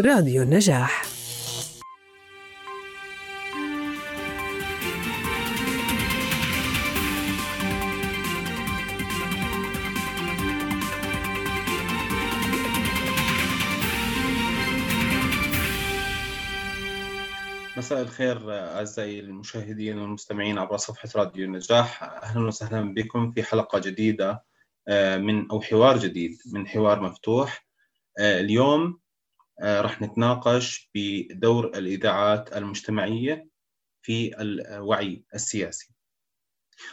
راديو النجاح. مساء الخير أعزائي المشاهدين والمستمعين عبر صفحة راديو النجاح. أهلا وسهلا بكم في حلقة جديدة آه، من أو حوار جديد من حوار مفتوح. آه، اليوم رح نتناقش بدور الإذاعات المجتمعية في الوعي السياسي.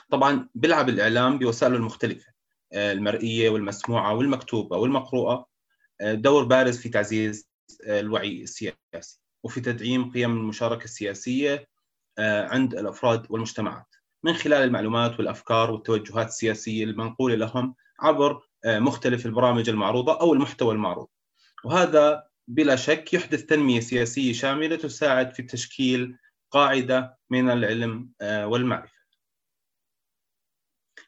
طبعا بيلعب الإعلام بوسائله المختلفة المرئية والمسموعة والمكتوبة والمقروءة دور بارز في تعزيز الوعي السياسي وفي تدعيم قيم المشاركة السياسية عند الأفراد والمجتمعات. من خلال المعلومات والأفكار والتوجهات السياسية المنقولة لهم عبر مختلف البرامج المعروضة أو المحتوى المعروض. وهذا بلا شك يحدث تنمية سياسية شاملة تساعد في تشكيل قاعدة من العلم والمعرفة.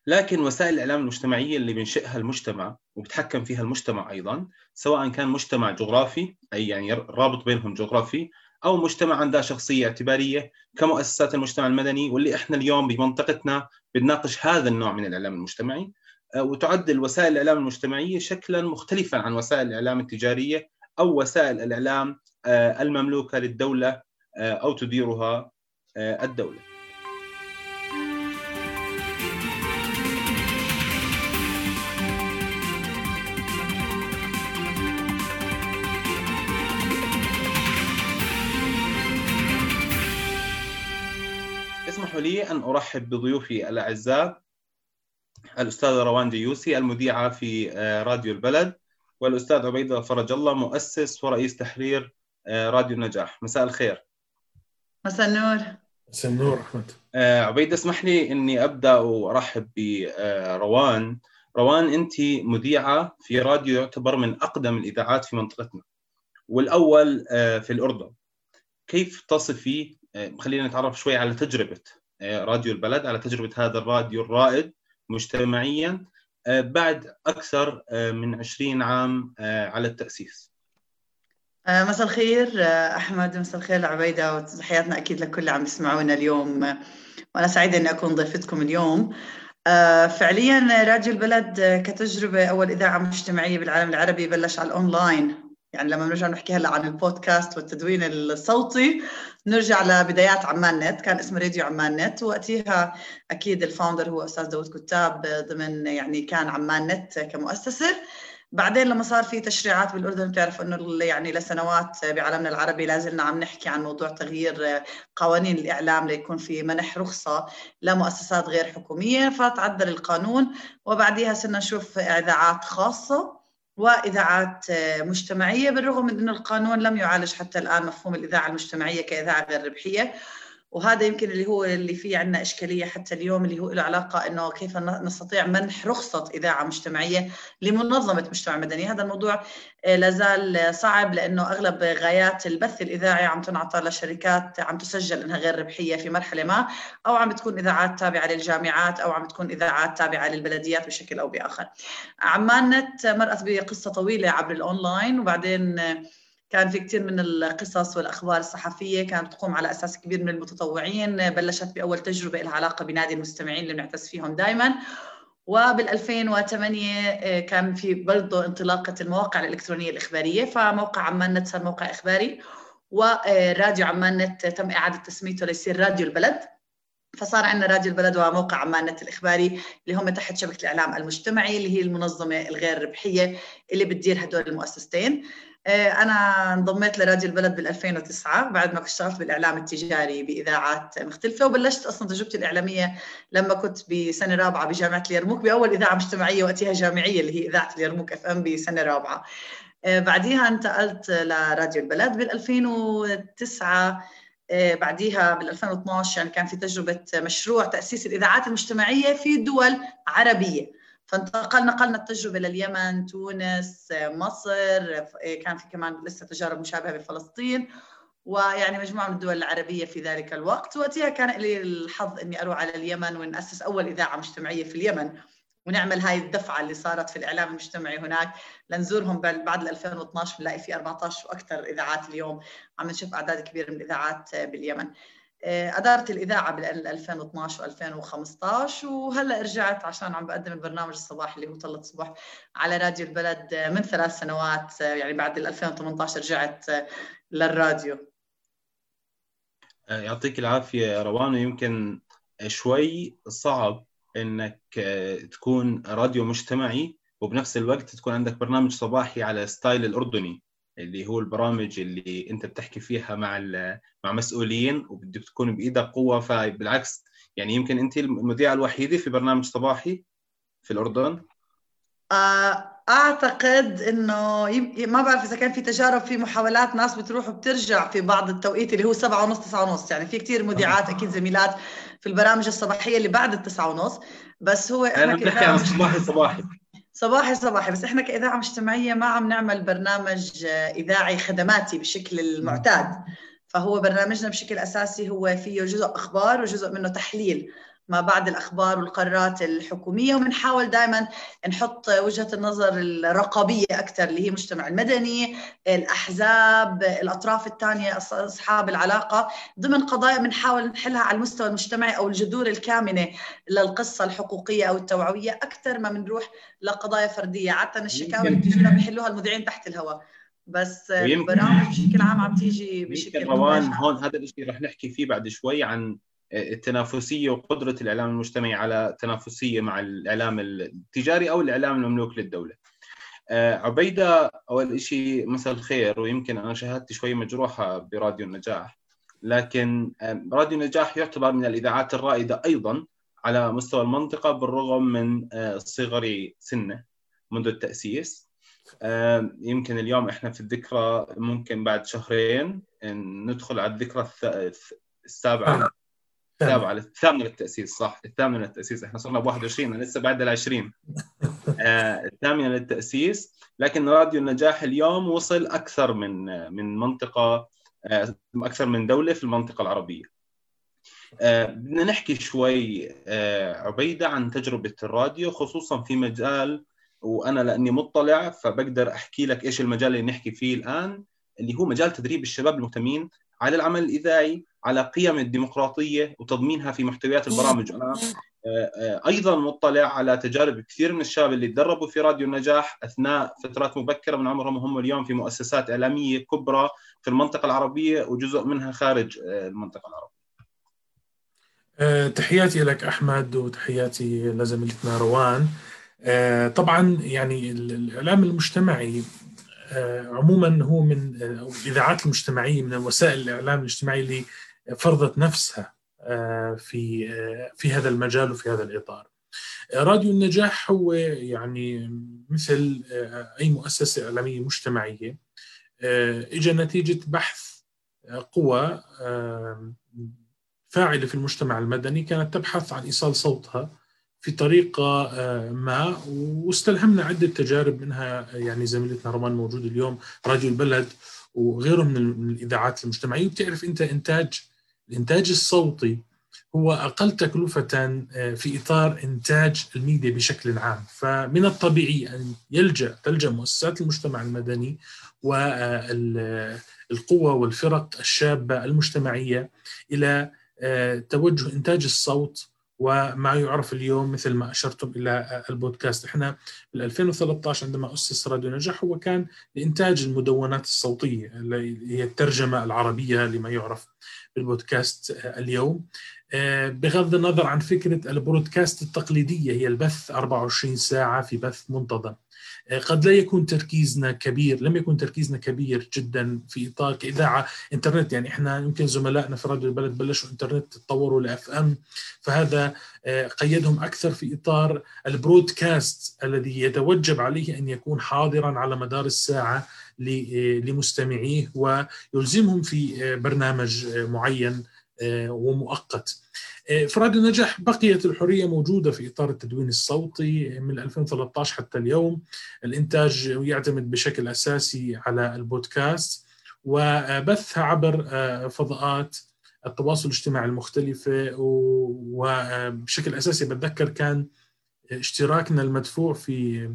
لكن وسائل الإعلام المجتمعية اللي بينشئها المجتمع وبتحكم فيها المجتمع أيضا سواء كان مجتمع جغرافي أي يعني رابط بينهم جغرافي أو مجتمع عنده شخصية اعتبارية كمؤسسات المجتمع المدني واللي إحنا اليوم بمنطقتنا بنناقش هذا النوع من الإعلام المجتمعي وتعد وسائل الإعلام المجتمعية شكلا مختلفا عن وسائل الإعلام التجارية أو وسائل الإعلام المملوكة للدولة أو تديرها الدولة. اسمحوا لي أن أرحب بضيوفي الأعزاء الأستاذة روان ديوسي المذيعة في راديو البلد. والأستاذ عبيدة فرج الله مؤسس ورئيس تحرير راديو النجاح. مساء الخير. مساء النور. مساء النور أحمد. عبيدة اسمح لي أني أبدأ وأرحب بروان. روان أنت مذيعة في راديو يعتبر من أقدم الإذاعات في منطقتنا والأول في الأردن. كيف تصفي خلينا نتعرف شوي على تجربة راديو البلد على تجربة هذا الراديو الرائد مجتمعيا بعد أكثر من 20 عام على التأسيس. مساء الخير أحمد. مساء الخير عبيدة وتحياتنا أكيد لكل اللي عم يسمعونا اليوم. وأنا سعيدة أني أكون ضيفتكم اليوم. فعليا راديو البلد كتجربة أول إذاعة مجتمعية بالعالم العربي بلش على الأونلاين. يعني لما بنرجع نحكي هلا عن البودكاست والتدوين الصوتي نرجع لبدايات عمان نت كان اسمه راديو عمان نت. وقتها أكيد ال founder هو أستاذ داود كتاب ضمن يعني كان عمان نت كمؤسسة. بعدين لما صار في تشريعات بالأردن بتعرف إنه يعني لسنوات بعالمنا العربي لازلنا عم نحكي عن موضوع تغيير قوانين الإعلام ليكون في منح رخصة لمؤسسات غير حكومية فتعدل القانون. وبعديها صرنا نشوف اذاعات خاصة. وإذاعات مجتمعية بالرغم من انه القانون لم يعالج حتى الآن مفهوم الإذاعة المجتمعية كإذاعة غير ربحية. وهذا يمكن اللي هو اللي فيه عندنا إشكالية حتى اليوم اللي هو له علاقة إنه كيف نستطيع منح رخصة إذاعة مجتمعية لمنظمة مجتمع مدني، هذا الموضوع لازال صعب لأنه أغلب غايات البث الإذاعي عم تنعطى لشركات عم تسجل إنها غير ربحية في مرحلة ما أو عم بتكون إذاعات تابعة للجامعات أو عم بتكون إذاعات تابعة للبلديات بشكل أو بآخر. عمان نت مرت بقصة طويلة عبر الأونلاين وبعدين كان في كثير من القصص والأخبار الصحفية كانت تقوم على أساس كبير من المتطوعين بلشت بأول تجربة لها علاقة بنادي المستمعين اللي بنعتز فيهم دائما وبال 2008 كان في برضه انطلاقة المواقع الإلكترونية الإخبارية فموقع عمان نت صار موقع إخباري وراديو عمان نت تم إعادة تسميته ليصير راديو البلد. فصار عندنا راديو البلد وموقع عمان نت الإخباري اللي هم تحت شبكة الإعلام المجتمعي اللي هي المنظمة الغير ربحية اللي بتدير هدول المؤسستين. أنا انضميت لراديو البلد بال 2009 بعد ما اشتغلت بالإعلام التجاري بإذاعات مختلفة وبلشت أصلا تجربتي الإعلامية لما كنت بسنة رابعة بجامعة اليرموك بأول إذاعة مجتمعية وقتها جامعية اللي هي إذاعة اليرموك FM بسنة رابعة. بعديها انتقلت لراديو البلد بال 2009 بعديها بال 2012 يعني كان في تجربة مشروع تأسيس الإذاعات المجتمعية في دول عربية. فانتقلنا نقلنا التجربة لليمن تونس مصر كان في كمان لسه تجارب مشابهة بفلسطين. ويعني مجموعة من الدول العربية في ذلك الوقت. وقتها كان لي الحظ إني أروح على اليمن ونأسس أول إذاعة مجتمعية في اليمن. ونعمل هاي الدفعة اللي صارت في الإعلام المجتمعي هناك. لنزورهم بعد 2012 بنلاقي في 14 وأكثر إذاعات اليوم. عم نشوف أعداد كبيرة من الإذاعات باليمن. آه، أدارت الإذاعة بال 2012 و2015 وهلأ رجعت عشان عم بقدم البرنامج الصباحي اللي هو طلة صبح على راديو البلد من ثلاث سنوات يعني بعد 2018 رجعت للراديو. يعطيك العافية روان يمكن شوي صعب إنك تكون راديو مجتمعي وبنفس الوقت تكون عندك برنامج صباحي على ستايل الأردني. اللي هو البرامج اللي انت بتحكي فيها مع مع مسؤولين وبدك تكون بإيدك قوة. فبالعكس يعني يمكن انت المذيعة الوحيدة في برنامج صباحي في الأردن. آه، أعتقد إنه ما بعرف إذا كان في تجارب في محاولات ناس بتروح وبترجع في بعض التوقيت اللي هو سبعة ونص تسعة ونص. يعني في كثير مذيعات أكيد زميلات في البرامج الصباحية اللي بعد التسعة ونص. بس هو إحنا بنحكي عن صباحي صباحي. صباحي صباحي. بس إحنا كإذاعة مجتمعية ما عم نعمل برنامج إذاعي خدماتي بالشكل المعتاد. فهو برنامجنا بشكل أساسي هو فيه جزء أخبار وجزء منه تحليل. ما بعد الأخبار والقرارات الحكومية وبنحاول دائما نحط وجهة النظر الرقابية أكثر اللي هي المجتمع المدني، الأحزاب، الأطراف الثانية أصحاب العلاقة. ضمن قضايا بنحاول نحلها على المستوى المجتمعي أو الجذور الكامنة للقصة الحقوقية أو التوعوية أكثر ما بنروح لقضايا فردية، عادة الشكاوى اللي بتجينا بيحلوها المذيعين تحت الهواء. بس البرامج بشكل عام عم تيجي بشكل روان هون هذا الشيء رح نحكي فيه بعد شوي عن التنافسية وقدرة الإعلام المجتمعي على تنافسية مع الإعلام التجاري أو الإعلام المملوك للدولة. آه، عبيدة أول شيء مساء الخير ويمكن أنا شهادتي شوي مجروحة براديو النجاح لكن راديو النجاح يعتبر من الإذاعات الرائدة أيضا على مستوى المنطقة بالرغم من آه، صغر سنه منذ التأسيس يمكن اليوم إحنا في الذكرى ممكن بعد شهرين ندخل على الذكرى السابعة السابعة الثامنة للتأسيس صح. الثامنة للتأسيس. إحنا صرنا ب 21 أنا لسه بعد ال 20 آه الثامنة للتأسيس. لكن راديو النجاح اليوم وصل أكثر من من منطقة آه أكثر من دولة في المنطقة العربية. آه بدنا نحكي شوي آه عبيدة عن تجربة الراديو خصوصا في مجال وأنا لأني مطلع فبقدر أحكي لك إيش المجال اللي نحكي فيه الآن اللي هو مجال تدريب الشباب المهتمين على العمل الإذاعي على قيم الديمقراطية وتضمينها في محتويات البرامج أنا آه، آه، أيضا مطلع على تجارب كثير من الشباب اللي تدربوا في راديو النجاح أثناء فترات مبكرة من عمرهم وهم اليوم في مؤسسات إعلامية كبرى في المنطقة العربية وجزء منها خارج آه، المنطقة العربية. تحياتي لك أحمد وتحياتي لزميلتنا روان. طبعا يعني الإعلام المجتمعي عموما هو من الاذاعات المجتمعية من وسائل الإعلام الاجتماعي اللي فرضت نفسها آه، في آه، في هذا المجال وفي هذا الإطار. راديو النجاح هو يعني مثل آه، أي مؤسسة إعلامية مجتمعية اجى نتيجة بحث قوى فاعلة في المجتمع المدني كانت تبحث عن إيصال صوتها في طريقة ما واستلهمنا عدة تجارب منها يعني زميلتنا رومان موجود اليوم راديو البلد وغيره من الإذاعات المجتمعية. وبتعرف أنت إنتاج الإنتاج الصوتي هو أقل تكلفة آه، في إطار إنتاج الميديا بشكل عام. فمن الطبيعي أن يلجأ تلجأ مؤسسات المجتمع المدني والقوى والفرق الشابة المجتمعية إلى آه، توجه إنتاج الصوت وما يعرف اليوم مثل ما أشرتم إلى البودكاست. إحنا بال 2013 عندما أسس راديو نجاح هو كان لإنتاج المدونات الصوتية اللي هي الترجمة العربية لما يعرف بالبودكاست اليوم. آه، بغض النظر عن فكرة ال broadcast التقليدية هي البث 24 ساعة في بث منتظم. آه، قد لا يكون تركيزنا كبير لم يكن تركيزنا كبير جدا في اطار كاذاعه إنترنت. يعني إحنا يمكن زملائنا في راديو البلد بلشوا إنترنت تطوروا ل FM فهذا آه، قيدهم أكثر في إطار ال broadcast الذي يتوجب عليه أن يكون حاضرا على مدار الساعة لمستمعيه ويلزمهم في برنامج معين ومؤقت. راديو النجاح بقيت الحرية موجودة في إطار التدوين الصوتي من 2013 حتى اليوم. الإنتاج يعتمد بشكل أساسي على البودكاست وبثها عبر فضاءات التواصل الاجتماعي المختلفة وبشكل أساسي بتذكر كان اشتراكنا المدفوع في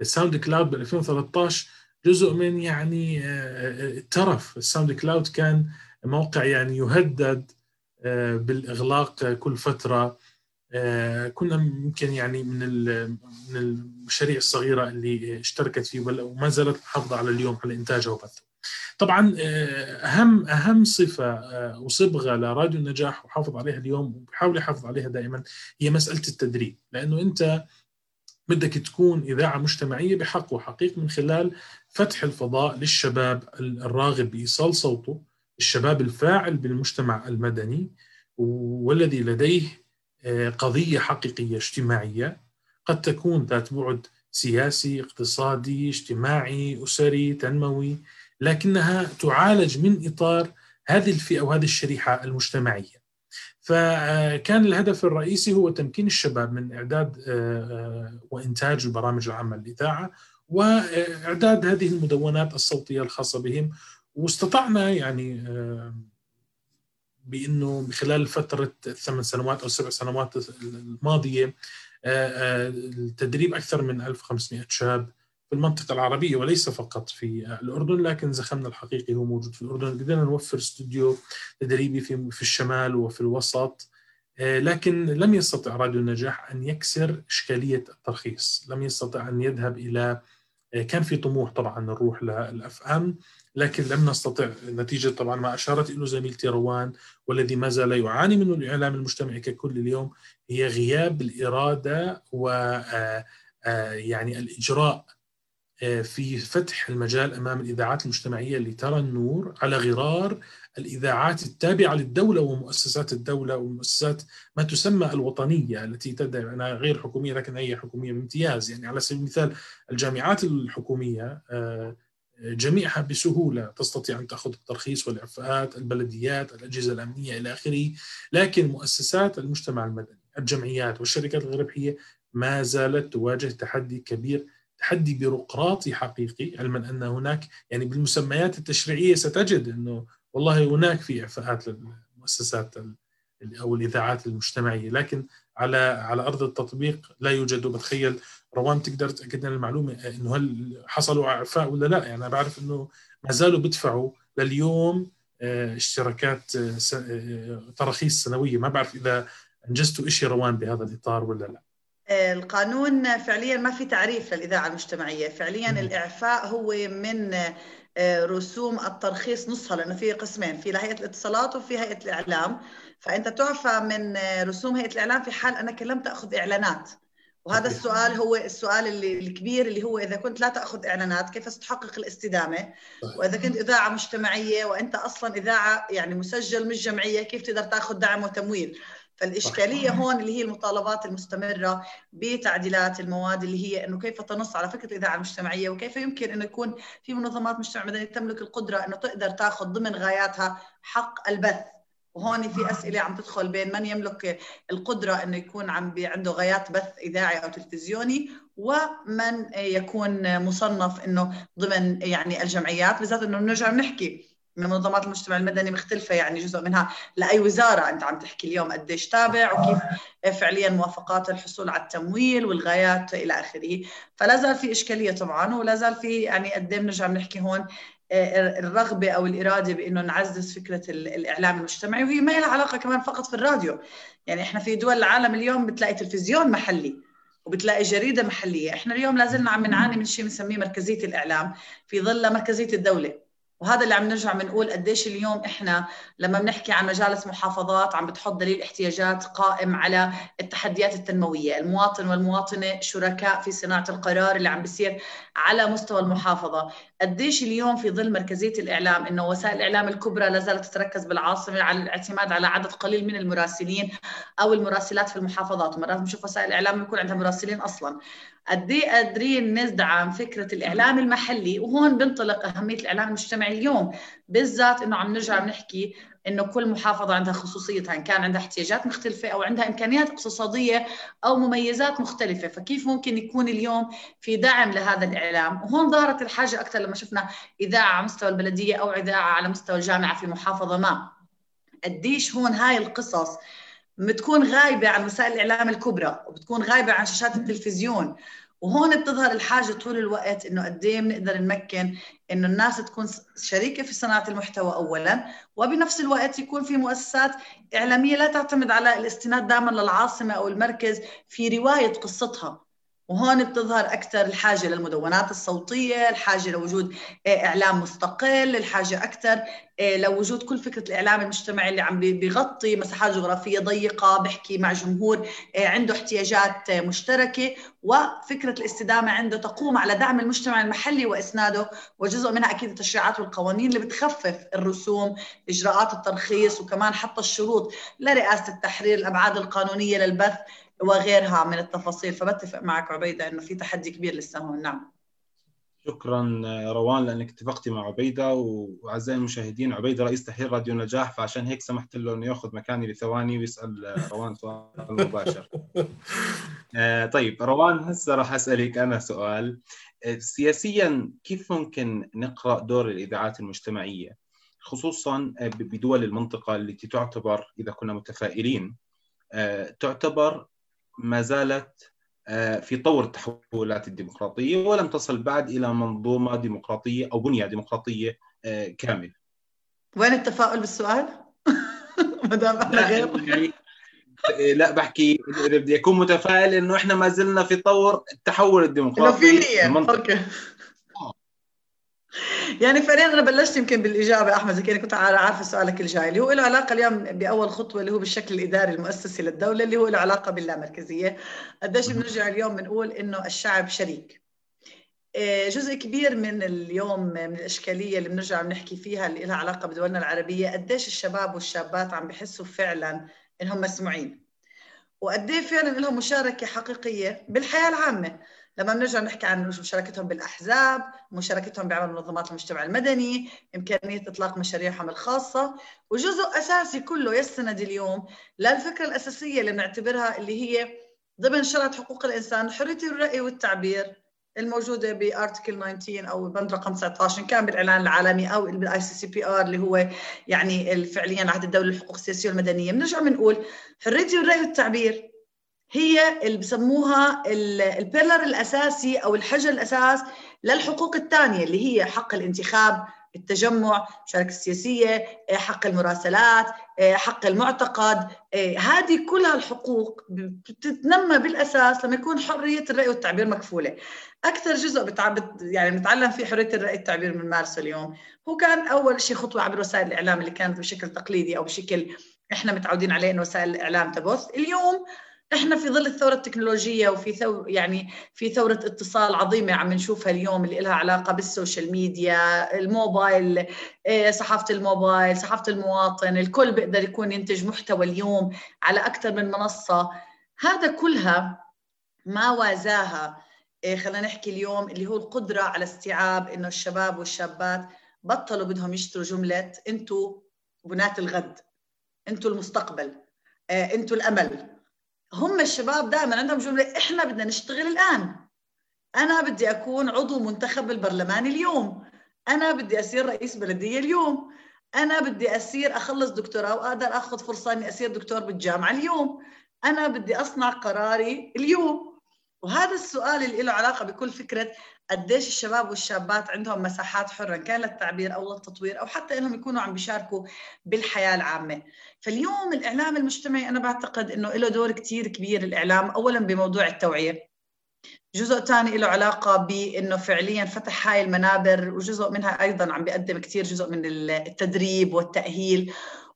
الساوند كلاود ب 2013 جزء من يعني الترف الساوند كلاود كان موقع يعني يهدد بالإغلاق كل فترة كنا يمكن يعني من من المشاريع الصغيرة اللي اشتركت فيه وما زالت محافظة على اليوم على إنتاجها وبثه. طبعا اهم أهم صفة وصبغه لراديو النجاح وحافظ عليها اليوم وبحاول يحافظ عليها دائما هي مسألة التدريب لأنه أنت بدك تكون إذاعة مجتمعية بحق وحقيق من خلال فتح الفضاء للشباب الراغب بإيصال صوته، الشباب الفاعل بالمجتمع المدني والذي لديه قضية حقيقية اجتماعية قد تكون ذات بعد سياسي، اقتصادي، اجتماعي، أسري، تنموي، لكنها تعالج من إطار هذه الفئة وهذه الشريحة المجتمعية. فكان الهدف الرئيسي هو تمكين الشباب من إعداد وإنتاج البرامج العامة للإذاعة وإعداد هذه المدونات الصوتية الخاصة بهم واستطعنا يعني بإنه خلال فترة الثمان سنوات أو السبع سنوات الماضية التدريب أكثر من 1500 شاب في المنطقة العربية وليس فقط في الأردن لكن زخمنا الحقيقي هو موجود في الأردن. قدرنا نوفر استوديو تدريبي في في الشمال وفي الوسط لكن لم يستطع راديو النجاح أن يكسر إشكالية الترخيص. لم يستطع أن يذهب إلى كان في طموح طبعا نروح للاف ام لكن لم نستطع. نتيجه طبعا ما أشارت اليه زميلتي روان والذي ما زال يعاني منه الإعلام المجتمعي ككل اليوم هي غياب الإرادة و يعني الإجراء في فتح المجال أمام الإذاعات المجتمعية اللي ترى النور على غرار الإذاعات التابعة للدولة ومؤسسات الدولة ومؤسسات ما تسمى الوطنية التي تدعي انها غير حكومية لكن هي حكومية بامتياز. يعني على سبيل المثال الجامعات الحكومية جميعها بسهولة تستطيع أن تأخذ الترخيص والإعفاءات، البلديات، الأجهزة الأمنية إلى آخره، لكن مؤسسات المجتمع المدني، الجمعيات والشركات الغير ربحيه ما زالت تواجه تحدي كبير تحدي بيروقراطي حقيقي علما أن هناك يعني بالمسميات التشريعية ستجد أنه والله هناك في إعفاءات للمؤسسات أو الإذاعات المجتمعية. لكن على على أرض التطبيق لا يوجد. وبتخيل روان تقدر تأكد لنا المعلومة إنه هل حصلوا إعفاء ولا لا؟ يعني أنا بعرف إنه ما زالوا بيدفعوا لليوم اشتراكات تراخيص سنوية. ما بعرف إذا أنجزتوا شيء روان بهذا الإطار ولا لا. القانون فعليا ما في تعريف للإذاعة المجتمعية. فعليا م. الإعفاء هو من رسوم الترخيص نصها لأنه في قسمين في لهيئة الاتصالات وفي هيئة الإعلام. فأنت تعفى من رسوم هيئة الإعلام في حال أنك لم تأخذ إعلانات. وهذا السؤال هو السؤال اللي الكبير اللي هو إذا كنت لا تأخذ إعلانات كيف ستحقق الاستدامة؟ وإذا كنت إذاعة مجتمعية وأنت أصلا إذاعة يعني مسجل مش جمعية كيف تقدر تأخذ دعم وتمويل؟ فالإشكالية هون اللي هي المطالبات المستمرة بتعديلات المواد اللي هي أنه كيف تنص على فكرة الإذاعة المجتمعية وكيف يمكن أنه يكون في منظمات مجتمع مدني تملك القدرة أنه تقدر تأخذ ضمن غاياتها حق البث. وهون في أسئلة عم تدخل بين من يملك القدرة إنه يكون عم عنده غايات بث إذاعي أو تلفزيوني ومن يكون مصنف إنه ضمن يعني الجمعيات. بالذات إنه بنرجع بنحكي من منظمات المجتمع المدني مختلفة يعني جزء منها لأي وزارة أنت عم تحكي اليوم قديش تابع وكيف فعليا موافقات الحصول على التمويل والغايات إلى آخره. فلا زال في إشكالية طبعا ولا زال في يعني قد إيه بنرجع بنحكي هون الرغبة أو الإرادة بأنه نعزز فكرة الإعلام المجتمعي وهي ما لها علاقة كمان فقط في الراديو. يعني إحنا في دول العالم اليوم بتلاقي تلفزيون محلي وبتلاقي جريدة محلية. إحنا اليوم لازلنا عم نعاني من شيء بنسميه مركزية الإعلام في ظل مركزية الدولة. وهذا اللي عم نرجع بنقول قديش اليوم إحنا لما بنحكي عن مجالس محافظات عم بتحط دليل احتياجات قائم على التحديات التنموية، المواطن والمواطنة شركاء في صناعة القرار اللي عم بيصير على مستوى المحافظة، قديش اليوم في ظل مركزية الإعلام إنه وسائل الإعلام الكبرى لا زالت تتركز بالعاصمة على الاعتماد على عدد قليل من المراسلين أو المراسلات في المحافظات، ومرات بنشوف وسائل الإعلام يكون عندها مراسلين أصلا، قد إيه قادرين ندعم فكرة الإعلام المحلي؟ وهون بنطلق أهمية الإعلام المجتمعي اليوم بالذات إنه عم نرجع بنحكي إنه كل محافظة عندها خصوصيتها إن كان عندها احتياجات مختلفة أو عندها إمكانيات اقتصادية أو مميزات مختلفة. فكيف ممكن يكون اليوم في دعم لهذا الإعلام؟ وهون ظهرت الحاجة أكثر لما شفنا إذاعة على مستوى البلدية أو إذاعة على مستوى الجامعة في محافظة ما. قديش هون هاي القصص بتكون غايبة عن وسائل الإعلام الكبرى وبتكون غايبة عن شاشات التلفزيون وهون بتظهر الحاجة طول الوقت إنه قد إيه بنقدر نمكن إنه الناس تكون شريكة في صناعة المحتوى اولا وبنفس الوقت يكون في مؤسسات إعلامية لا تعتمد على الاستناد دائما للعاصمة أو المركز في رواية قصتها. وهون بتظهر أكثر الحاجة للمدونات الصوتية، الحاجة لوجود آه، إعلام مستقل، الحاجة أكثر آه، لوجود كل فكرة الإعلام المجتمعي اللي عم بيغطي مساحات جغرافية ضيقة، بحكي مع جمهور آه، عنده احتياجات مشتركة، وفكرة الاستدامة عنده تقوم على دعم المجتمع المحلي وإسناده، وجزء منها أكيد التشريعات والقوانين اللي بتخفف الرسوم، إجراءات الترخيص وكمان حتى الشروط لرئاسة التحرير، الأبعاد القانونية للبث. وغيرها من التفاصيل فبتفق معك عبيدة أنه في تحدي كبير لسه هون. نعم. شكرا روان لأنك اتفقتي مع عبيدة وأعزائي المشاهدين. عبيدة رئيس تحرير راديو نجاح فعشان هيك سمحت له إنه يأخذ مكاني لثواني ويسأل روان سؤال مباشر. آه، طيب روان هسه راح أسألك أنا سؤال. آه، سياسيا كيف ممكن نقرأ دور الإذاعات المجتمعية؟ خصوصا آه، بدول المنطقة التي تعتبر إذا كنا متفائلين تعتبر ما زالت آه، في طور التحولات الديمقراطية ولم تصل بعد إلى منظومة ديمقراطية أو بنية ديمقراطية آه، كاملة. وين التفاؤل بالسؤال؟ ما دام إحنا غير. يعني لا بحكي بدي أكون متفائل إنه إحنا ما زلنا في طور التحول الديمقراطي في نية. أوكي. يعني فعليا أنا بلشت يمكن بالإجابة أحمد زي كاني كنت عارفة سؤالك الجاي اللي هو له علاقة اليوم بأول خطوة اللي هو بالشكل الإداري المؤسسي للدولة اللي هو له علاقة باللامركزية. قديش بنرجع اليوم بنقول إنه الشعب شريك. آه، جزء كبير من اليوم من الإشكالية اللي بنرجع بنحكي فيها اللي لها علاقة بدولنا العربية قديش الشباب والشابات عم بحسوا فعلا إنهم مسموعين. وقد فعلا لهم مشاركة حقيقية بالحياة العامة. لما بنرجع نحكي عن مشاركتهم بالأحزاب، مشاركتهم بعمل منظمات المجتمع المدني، إمكانية إطلاق مشاريعهم الخاصة، وجزء أساسي كله يستند اليوم للفكره الأساسية اللي بنعتبرها اللي هي ضمن شرعة حقوق الإنسان حرية الرأي والتعبير الموجودة ب article 19 أو بند رقم 19 إن كان بالإعلان العالمي أو بال ICCPR اللي هو يعني فعليا عهد الدولة للحقوق السياسية والمدنية. بنرجع بنقول حرية الرأي والتعبير هي اللي بسموها البيلر الأساسي أو الحجر الأساس للحقوق الثانية اللي هي حق الانتخاب التجمع المشاركة السياسية حق المراسلات حق المعتقد هذه كلها الحقوق بتتنمى بالأساس لما يكون حرية الرأي والتعبير مكفولة. أكثر جزء بتعبد يعني بنتعلم فيه حرية الرأي والتعبير بنمارسه اليوم. هو كان أول شيء خطوة عبر وسائل الإعلام اللي كانت بشكل تقليدي أو بشكل إحنا متعودين عليه إنه وسائل الإعلام تبث. اليوم إحنا في ظل الثورة التكنولوجية وفي ثور يعني في ثورة اتصال عظيمة عم نشوفها اليوم اللي لها علاقة بالسوشيال ميديا الموبايل إيه، صحافة الموبايل صحافة المواطن الكل بيقدر يكون ينتج محتوى اليوم على أكثر من منصة. هذا كلها ما وازاها إيه، خلينا نحكي اليوم اللي هو القدرة على استيعاب إنه الشباب والشابات بطلوا بدهم يشتروا جملة أنتم بنات الغد أنتم المستقبل إيه، أنتم الأمل. هم الشباب دائما عندهم جمله إحنا بدنا نشتغل الآن. أنا بدي أكون عضو منتخب بالبرلمان اليوم. أنا بدي أصير رئيس بلدية اليوم. أنا بدي أصير أخلص دكتوراه وأقدر آخذ فرصة إني أصير دكتور بالجامعة اليوم. أنا بدي أصنع قراري اليوم. وهذا السؤال اللي له علاقة بكل فكرة قديش الشباب والشابات عندهم مساحات حرة كان للتعبير أو للتطوير أو حتى إنهم يكونوا عم بيشاركوا بالحياة العامة. فاليوم الإعلام المجتمعي أنا بعتقد إنه له دور كتير كبير الإعلام أولا بموضوع التوعية. جزء ثاني له علاقة بأنه فعليا فتح هاي المنابر وجزء منها أيضا عم بيقدم كتير جزء من التدريب والتأهيل.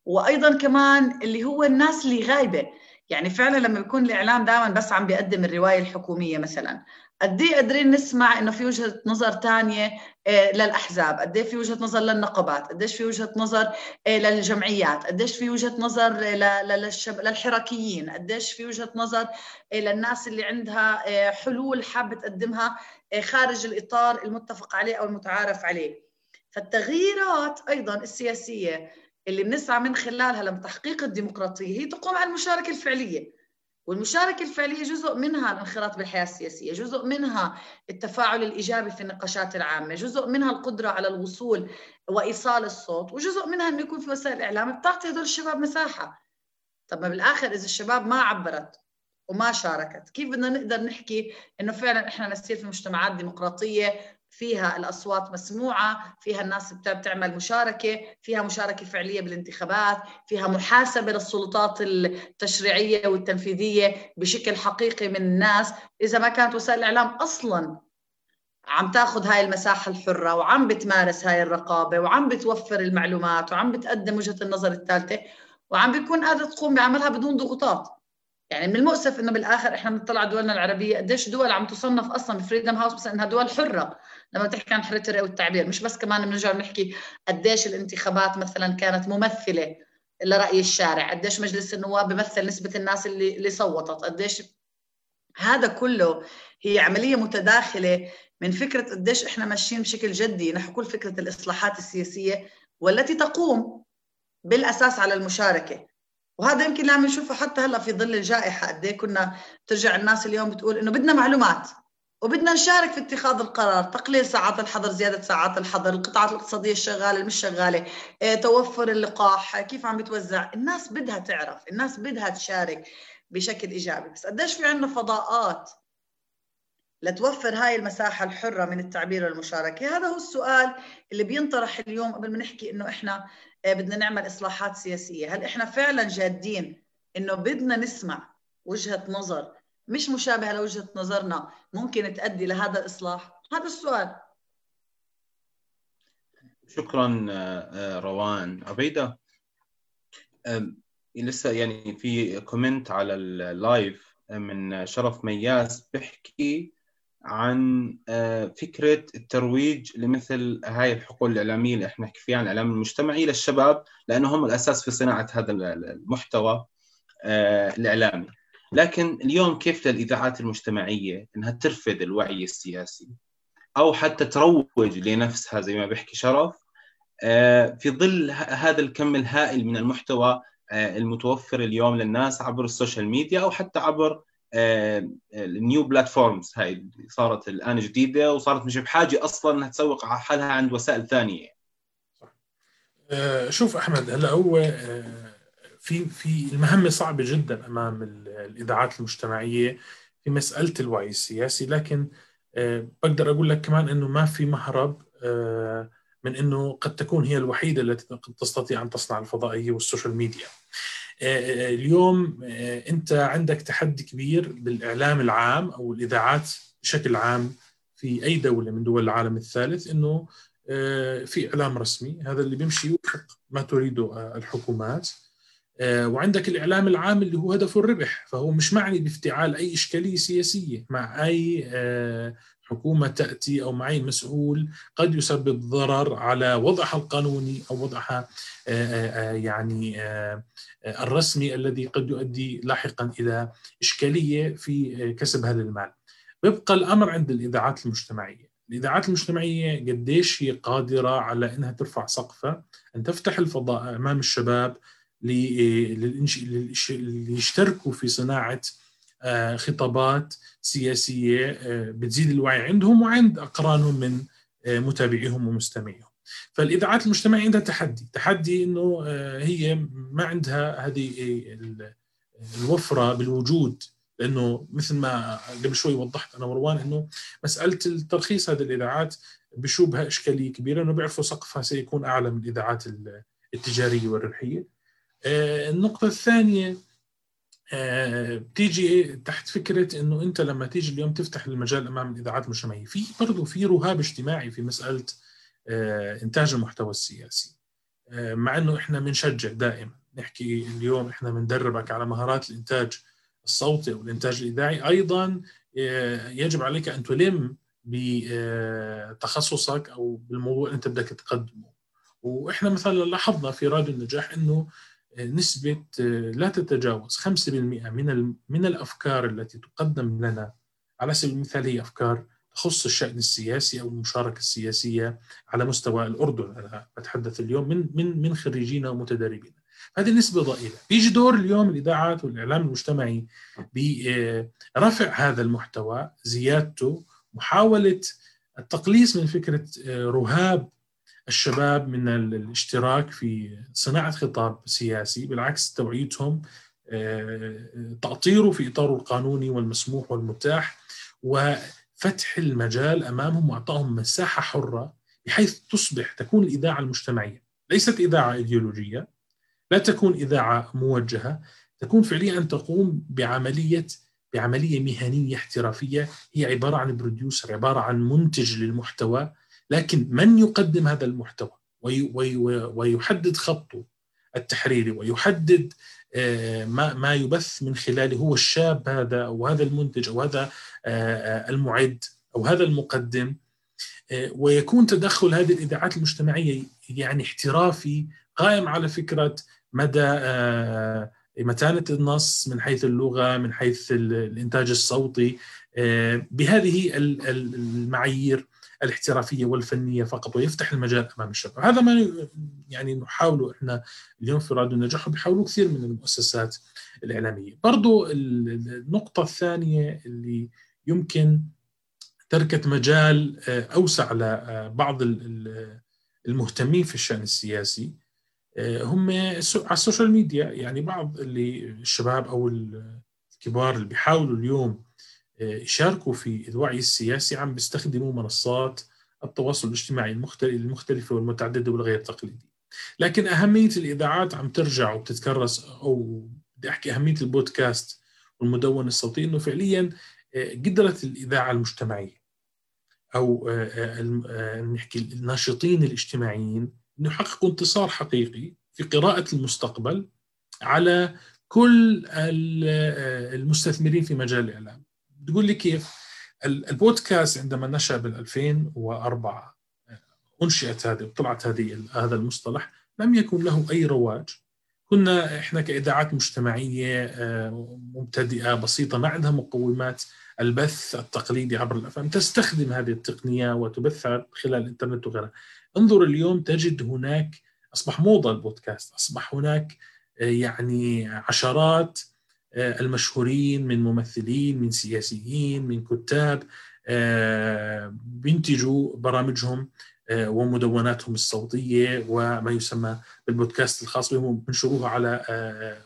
وأيضا كمان اللي هو الناس اللي غايبة. يعني فعلا لما يكون الإعلام دائما بس عم بيقدم الرواية الحكومية مثلا. قد إيه قادرين نسمع إنه في وجهة نظر ثانية آه، للأحزاب، قد إيه في وجهة نظر للنقابات، قديش في وجهة نظر آه، للجمعيات، قديش في وجهة نظر للحركيين، قديش في وجهة نظر آه، للناس اللي عندها حلول حابة تقدمها خارج الإطار المتفق عليه أو المتعارف عليه. فالتغييرات أيضا السياسية اللي بنسعى من خلالها لتحقيق الديمقراطية هي تقوم على المشاركة الفعلية. والمشاركة الفعلية جزء منها الانخراط بالحياة السياسية جزء منها التفاعل الإيجابي في النقاشات العامة جزء منها القدرة على الوصول وإيصال الصوت وجزء منها أنه يكون في وسائل الإعلام بتعطي هدول الشباب مساحة. طب ما بالآخر إذا الشباب ما عبرت وما شاركت كيف بدنا نقدر نحكي إنه فعلا إحنا نسير في مجتمعات ديمقراطية فيها الأصوات مسموعة فيها الناس بتعمل مشاركة فيها مشاركة فعلية بالانتخابات فيها محاسبة للسلطات التشريعية والتنفيذية بشكل حقيقي من الناس. إذا ما كانت وسائل الإعلام أصلا عم تاخذ هاي المساحة الحرة وعم بتمارس هاي الرقابة وعم بتوفر المعلومات وعم بتقدم وجهة النظر الثالثة وعم بيكون قادرة تقوم بعملها بدون ضغوطات. يعني من المؤسف إنه بالآخر إحنا بنطلع دولنا العربية. قديش دول عم تصنف أصلا بفريدم هاوس مثلا إنها دول حرة. لما تحكي عن حرية الراي والتعبير مش بس كمان بنرجع بنحكي قديش الانتخابات مثلا كانت ممثلة لرأي الشارع. قديش مجلس النواب بمثل نسبة الناس اللي اللي صوتت. قديش هذا كله هي عملية متداخلة من فكرة قديش إحنا ماشيين بشكل جدي. نحو كل فكرة الإصلاحات السياسية والتي تقوم بالأساس على المشاركة. وهذا يمكن اللي عم نشوفه حتى هلأ في ظل الجائحة قد إيه كنا ترجع الناس اليوم بتقول إنه بدنا معلومات وبدنا نشارك في اتخاذ القرار تقليل ساعات الحظر زيادة ساعات الحظر القطاعات الاقتصادية الشغالة المش شغالة إيه، توفر اللقاح كيف عم بتوزع؟ الناس بدها تعرف الناس بدها تشارك بشكل إيجابي. بس قديش في عندنا فضاءات لتوفر هاي المساحة الحرة من التعبير والمشاركة؟ هذا هو السؤال اللي بينطرح اليوم قبل ما نحكي إنه إحنا بدنا نعمل إصلاحات سياسية. هل إحنا فعلا جادين إنه بدنا نسمع وجهة نظر مش مشابهة لوجهة نظرنا ممكن تؤدي لهذا الإصلاح؟ هذا السؤال. شكرا آه، آه، روان. عبيدة لسه يعني في comment على ال live من شرف مياس بيحكي عن آه، فكرة الترويج لمثل هاي الحقول الإعلامية اللي إحنا نحكي فيها عن الإعلام المجتمعي للشباب لأنه هم الأساس في صناعة هذا المحتوى آه، الإعلامي. لكن اليوم كيف للإذاعات المجتمعية إنها ترفد الوعي السياسي أو حتى تروج لنفسها زي ما بيحكي شرف آه، في ظل هذا الكم الهائل من المحتوى المتوفر اليوم للناس عبر السوشيال ميديا أو حتى عبر ال new platforms هاي صارت الآن جديدة وصارت مش بحاجة أصلا إنها تسوق على حالها عند وسائل ثانية. آه، شوف أحمد هلأ هو آه، في في المهمة صعبة جدا أمام الإذاعات المجتمعية في مسألة الوعي السياسي لكن آه، بقدر أقول لك كمان إنه ما في مهرب من إنه قد تكون هي الوحيدة التي تستطيع أن تصنع الفضائية والسوشيال ميديا. آه، اليوم آه، انت عندك تحدي كبير بالإعلام العام أو الإذاعات بشكل عام في أي دولة من دول العالم الثالث إنه آه، في إعلام رسمي هذا اللي بيمشي يوفق ما تريده الحكومات. وعندك الإعلام العام اللي هو هدفه الربح فهو مش معني بافتعال أي إشكالية سياسية مع أي حكومة تأتي أو معين مسؤول قد يسبب ضرر على وضعها القانوني أو وضعها آه، آه، آه، يعني الرسمي الذي قد يؤدي لاحقا إلى إشكالية في كسبها للمال بيبقى الأمر عند الإذاعات المجتمعية. الإذاعات المجتمعية قديش هي قادرة على أنها ترفع سقفها أن تفتح الفضاء أمام الشباب ليشتركوا في صناعة خطابات سياسية آه، بتزيد الوعي عندهم وعند أقرانهم من آه، متابعيهم ومستمعيهم. فالإذاعات المجتمعية عندها تحدي، تحدي إنه هي ما عندها هذه الوفرة بالوجود لأنه مثل ما قبل شوي وضحت أنا مروان إنه مسألة الترخيص هذه الإذاعات بشوبها إشكالية كبيرة إنه بيعرفوا سقفها سيكون أعلى من الإذاعات التجارية والربحيه. النقطة الثانية بتيجي تحت فكرة إنه أنت لما تيجي اليوم تفتح المجال أمام الإذاعات المجتمعية في برضه في رهاب اجتماعي في مسألة آه، إنتاج المحتوى السياسي. آه، مع إنه إحنا بنشجع دائما نحكي اليوم إحنا بندربك على مهارات الإنتاج الصوتي والانتاج الإذاعي. أيضا آه، يجب عليك أن تلم بتخصصك أو بالموضوع اللي أنت بدك تقدمه. وإحنا مثلا لاحظنا في راديو النجاح إنه نسبة لا تتجاوز 5% من من الأفكار التي تقدم لنا. على سبيل المثال هي أفكار تخص الشأن السياسي أو المشاركة السياسية على مستوى الأردن. أنا بتحدث اليوم من من من خريجينا ومتدربين هذه نسبة ضئيلة. بيجي دور اليوم الإذاعات والإعلام المجتمعي برفع هذا المحتوى زيادته محاولة التقليص من فكرة رهاب الشباب من الاشتراك في صناعة خطاب سياسي بالعكس توعيتهم تأطيره في إطاره القانوني والمسموح والمتاح وفتح المجال أمامهم وأعطاهم مساحة حرة بحيث تصبح تكون الإذاعة المجتمعية. ليست إذاعة إيديولوجية لا تكون إذاعة موجهة تكون فعليا أن تقوم بعملية بعملية مهنية احترافية. هي عبارة عن بروديوسر عبارة عن منتج للمحتوى. لكن من يقدم هذا المحتوى ويحدد خطه التحريري ويحدد آه، ما يبث من خلاله هو الشاب هذا أو هذا المنتج أو هذا آه، آه، المعد أو هذا المقدم ويكون تدخل هذه الإذاعات المجتمعية يعني احترافي قائم على فكرة مدى متانة النص من حيث اللغة من حيث الإنتاج الصوتي بهذه المعايير. الاحترافية والفنية فقط ويفتح المجال أمام الشباب هذا ما يعني نحاوله إحنا اليوم في راديو النجاح وبيحاولوا كثير من المؤسسات الإعلامية. برضو النقطة الثانية اللي يمكن تركت مجال آه، أوسع لبعض المهتمين في الشأن السياسي آه، هم على السوشيال ميديا. يعني بعض اللي الشباب أو الكبار اللي بيحاولوا اليوم يشاركوا في الوعي السياسي عم بيستخدموا منصات التواصل الاجتماعي المختلفة والمتعددة والغير تقليدية. لكن أهمية الإذاعات عم ترجع وبتتكرس أو بدي أحكي أهمية البودكاست والمدونة الصوتية أنه فعليا آه، قدرت الإذاعة المجتمعية أو آه، آه، نحكي الناشطين الاجتماعيين أنه يحققوا انتصار حقيقي في قراءة المستقبل على كل المستثمرين في مجال الإعلام. تقول لي كيف؟ البودكاست عندما نشأ بال 2004 أنشئت هذه وطلعت هذه هذا المصطلح لم يكن له أي رواج. كنا إحنا كإذاعات مجتمعية آه، مبتدئة بسيطة ما عندها مقومات البث التقليدي عبر الأفلام. تستخدم هذه التقنية وتبثها خلال الإنترنت وغيرها. انظر اليوم تجد هناك أصبح موضة البودكاست أصبح هناك آه، يعني عشرات المشهورين من ممثلين من سياسيين من كتاب آه، بينتجوا برامجهم آه، ومدوناتهم الصوتية وما يسمى بالبودكاست الخاص بهم بنشروها على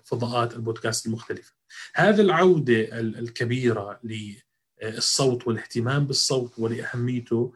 فضاءات البودكاست المختلفة. هذه العودة الكبيرة للصوت والاهتمام بالصوت ولأهميته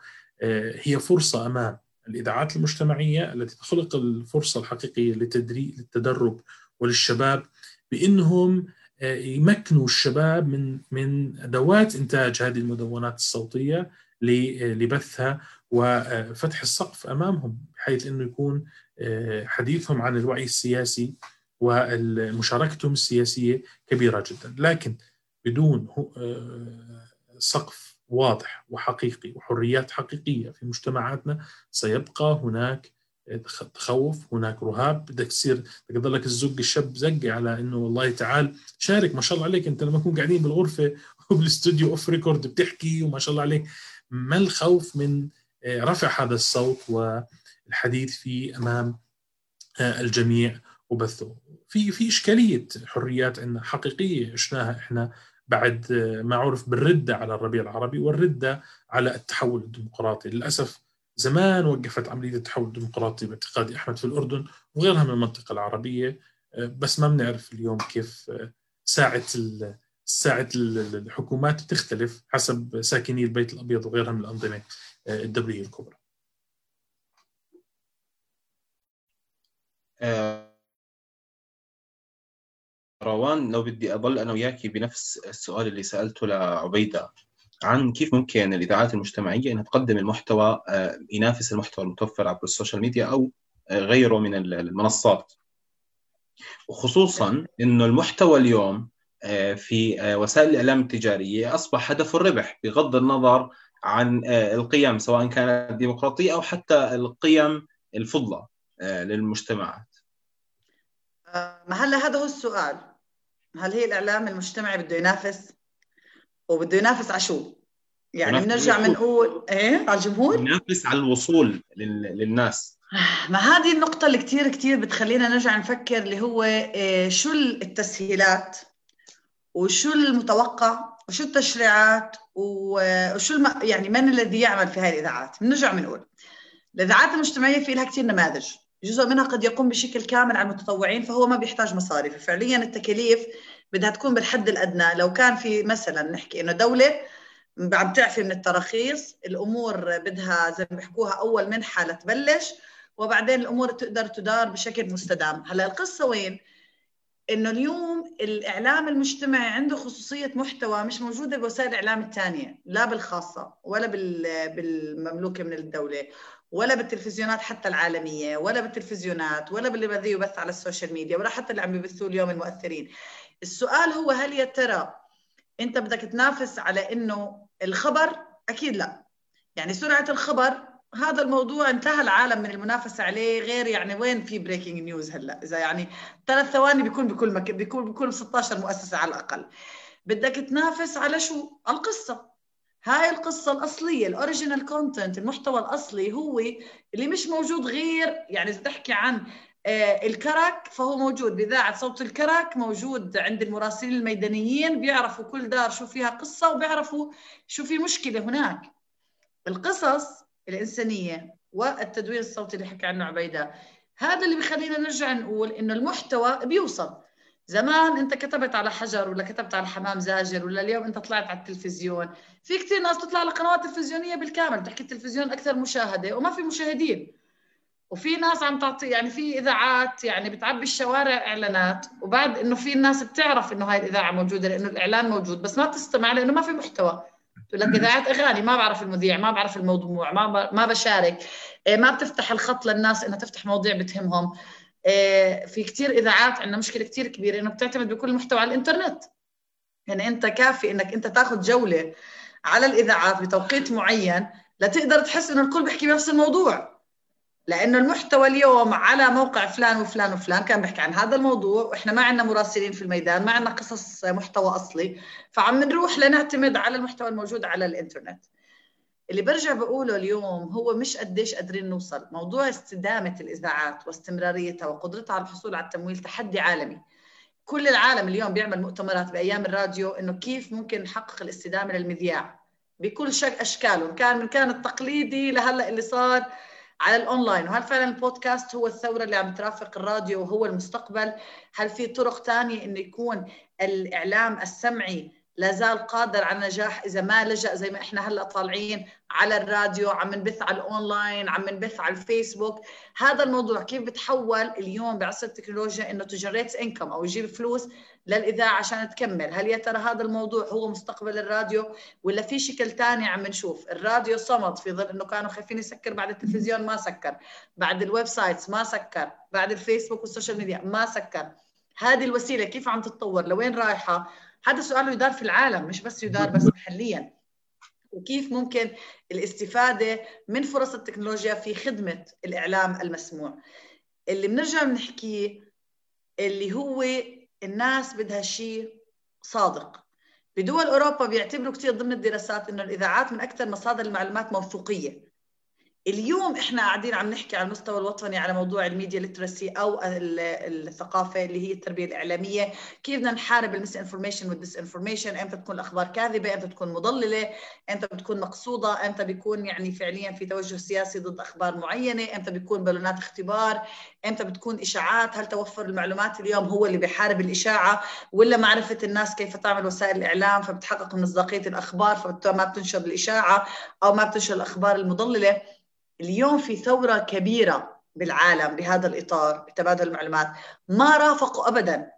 هي فرصة أمام الإذاعات المجتمعية التي تخلق الفرصة الحقيقية للتدرب وللشباب بأنهم يمكنوا الشباب من من أدوات إنتاج هذه المدونات الصوتية لبثها وفتح السقف أمامهم بحيث إنه يكون آه، حديثهم عن الوعي السياسي ومشاركتهم السياسية كبيرة جدا، لكن بدون آه، سقف واضح وحقيقي وحريات حقيقية في مجتمعاتنا سيبقى هناك تخوف هناك رهاب. بدك تصير بدك تضلك تزق الشاب زقه على إنه والله تعال شارك. ما شاء الله عليك أنت لما نكون قاعدين بالغرفة وبالاستوديو off record بتحكي وما شاء الله عليك. ما الخوف من آه، رفع هذا الصوت والحديث فيه أمام آه، الجميع وبثه؟ في في إشكالية حريات عندنا حقيقية عشناها إحنا بعد آه، ما عرف بالردة على الربيع العربي والردة على التحول الديمقراطي. للأسف زمان وقفت عملية التحول الديمقراطي باعتقادي أحمد في الأردن وغيرها من المنطقة العربية. آه، بس ما بنعرف اليوم كيف آه، ساعة ساعة الحكومات تختلف حسب ساكني البيت الأبيض وغيرها من الأنظمة آه، الدولية الكبرى. روان لو بدي أضل أنا وياكي بنفس السؤال اللي سألته لعبيدة. عن كيف ممكن الإذاعات المجتمعية إنها تقدم المحتوى آه، ينافس المحتوى المتوفر عبر السوشيال ميديا أو آه، غيره من المنصات. وخصوصا إنه المحتوى اليوم آه، في وسائل الإعلام التجارية أصبح هدف الربح بغض النظر عن القيم سواء كانت ديمقراطيه أو حتى القيم الفضلى للمجتمعات. ما هلا هذا هو السؤال. هل هي الإعلام المجتمعي بده ينافس؟ وبده ينافس على شو؟ يعني بنرجع بنقول إيه على الجمهور؟ ينافس على الوصول للناس ما هذه النقطة اللي كثير كثير بتخلينا نرجع نفكر اللي هو إيه شو التسهيلات وشو المتوقع وشو التشريعات وشو الم... يعني من الذي يعمل في هذه الإذاعات؟ بنرجع بنقول الإذاعات المجتمعية في لها كثير نماذج جزء منها قد يقوم بشكل كامل على المتطوعين فهو ما بيحتاج مصاري ففعليا التكاليف بدها تكون بالحد الأدنى. لو كان في مثلا نحكي إنه دولة عم تعفي من التراخيص الأمور بدها زي ما بيحكوها أول منحه لتبلش وبعدين الأمور تقدر تدار بشكل مستدام. هلأ القصة وين؟ إنه اليوم الإعلام المجتمعي عنده خصوصية محتوى مش موجودة بوسائل الإعلام الثانية لا بالخاصة ولا بالمملوكة من الدولة ولا بالتلفزيونات حتى العالمية ولا بالتلفزيونات ولا باللي بده يبث على السوشيال ميديا ولا حتى اللي عم يبثوه اليوم المؤثرين. السؤال هو هل يا ترى انت بدك تنافس على انه الخبر؟ أكيد لا. يعني سرعة الخبر هذا الموضوع انتهى العالم من المنافسة عليه غير يعني وين في breaking news هلا؟ إذا يعني ثلاث ثواني بيكون بكل مك... بيكون بكل 16 مؤسسة على الأقل. بدك تنافس على شو؟ القصة. هاي القصة الأصلية ال original content المحتوى الأصلي هو اللي مش موجود غير يعني إذا تحكي عن الكرك فهو موجود. بإذاعة صوت الكرك موجود عند المراسلين الميدانيين بيعرفوا كل دار شو فيها قصة وبيعرفوا شو في مشكلة هناك. القصص الإنسانية والتدوين الصوتي اللي حكى عنه عبيدة هذا اللي بيخلينا نرجع نقول إنه المحتوى بيوصل. زمان أنت كتبت على حجر ولا كتبت على حمام زاجر ولا اليوم أنت طلعت على التلفزيون. في كثير ناس تطلع على قنوات تلفزيونية بالكامل بتحكي التلفزيون أكثر مشاهدة وما في مشاهدين. وفي ناس عم تعطي يعني في إذاعات يعني بتعبي الشوارع إعلانات وبعد إنه في ناس بتعرف إنه هاي الإذاعة موجودة لأنه الإعلان موجود بس ما بتستمع لأنه ما في محتوى. تقول لك إذاعات أغاني ما بعرف المذيع ما بعرف الموضوع ما ما بشارك. إيه، ما بتفتح الخط للناس إنها تفتح مواضيع بتهمهم. إيه، في كثير إذاعات عندنا مشكلة كثير كبيرة إنه بتعتمد بكل المحتوى على الإنترنت. يعني أنت كافي إنك أنت تاخذ جولة على الإذاعات بتوقيت معين لتقدر تحس إنه الكل بيحكي بنفس الموضوع. لأنه المحتوى اليوم على موقع فلان وفلان وفلان كان بيحكي عن هذا الموضوع وإحنا ما عندنا مراسلين في الميدان ما عندنا قصص محتوى أصلي فعم نروح لنعتمد على المحتوى الموجود على الإنترنت. اللي برجع بقوله اليوم هو مش قديش قادرين نوصل. موضوع استدامة الإذاعات واستمراريتها وقدرتها على الحصول على التمويل تحدي عالمي. كل العالم اليوم بيعمل مؤتمرات بأيام الراديو إنه كيف ممكن نحقق الاستدامة للمذياع بكل شك أشكاله كان من كان التقليدي لهلأ اللي صار على الأونلاين. وهل فعلا البودكاست هو الثورة اللي عم ترافق الراديو وهو المستقبل؟ هل في طرق ثانية إنه يكون الإعلام السمعي لا زال قادر على النجاح إذا ما لجأ زي ما إحنا هلأ طالعين على الراديو عم نبث على الأونلاين عم نبث على الفيسبوك. هذا الموضوع كيف بتحول اليوم بعصر التكنولوجيا إنه ت generate income أو يجيب فلوس للإذاعة عشان تكمل؟ هل يا ترى هذا الموضوع هو مستقبل الراديو ولا في شكل ثاني عم نشوف؟ الراديو صمد في ظل إنه كانوا خايفين يسكر بعد التلفزيون ما سكر بعد ال websites ما سكر بعد الفيسبوك والسوشيال ميديا ما سكر. هذه الوسيلة كيف عم تتطور؟ لوين رايحة؟ هذا سؤال يدار في العالم مش بس يدار بس محليا. وكيف ممكن الاستفادة من فرص التكنولوجيا في خدمة الإعلام المسموع؟ اللي بنرجع بنحكيه اللي هو الناس بدها شيء صادق. بدول أوروبا بيعتبروا كثير ضمن الدراسات إنه الإذاعات من أكثر مصادر المعلومات موثوقية. اليوم إحنا قاعدين عم نحكي على المستوى الوطني على موضوع ال media literacy أو الثقافة اللي هي التربية الإعلامية. كيف بدنا نحارب ال misinformation وال disinformation إمتى تكون الأخبار كاذبة؟ إمتى تكون مضللة؟ إمتى بتكون مقصودة؟ إمتى بيكون يعني فعليا في توجه سياسي ضد أخبار معينة؟ إمتى بيكون بالونات اختبار؟ إمتى بتكون إشاعات؟ هل توفر المعلومات اليوم هو اللي بيحارب الإشاعة؟ ولا معرفة الناس كيف تعمل وسائل الإعلام فبتحقق مصداقية الأخبار فما بتنشر الإشاعة أو ما بتنشر الأخبار المضللة؟ اليوم في ثورة كبيرة بالعالم بهذا الإطار بتبادل المعلومات ما رافقوا أبدا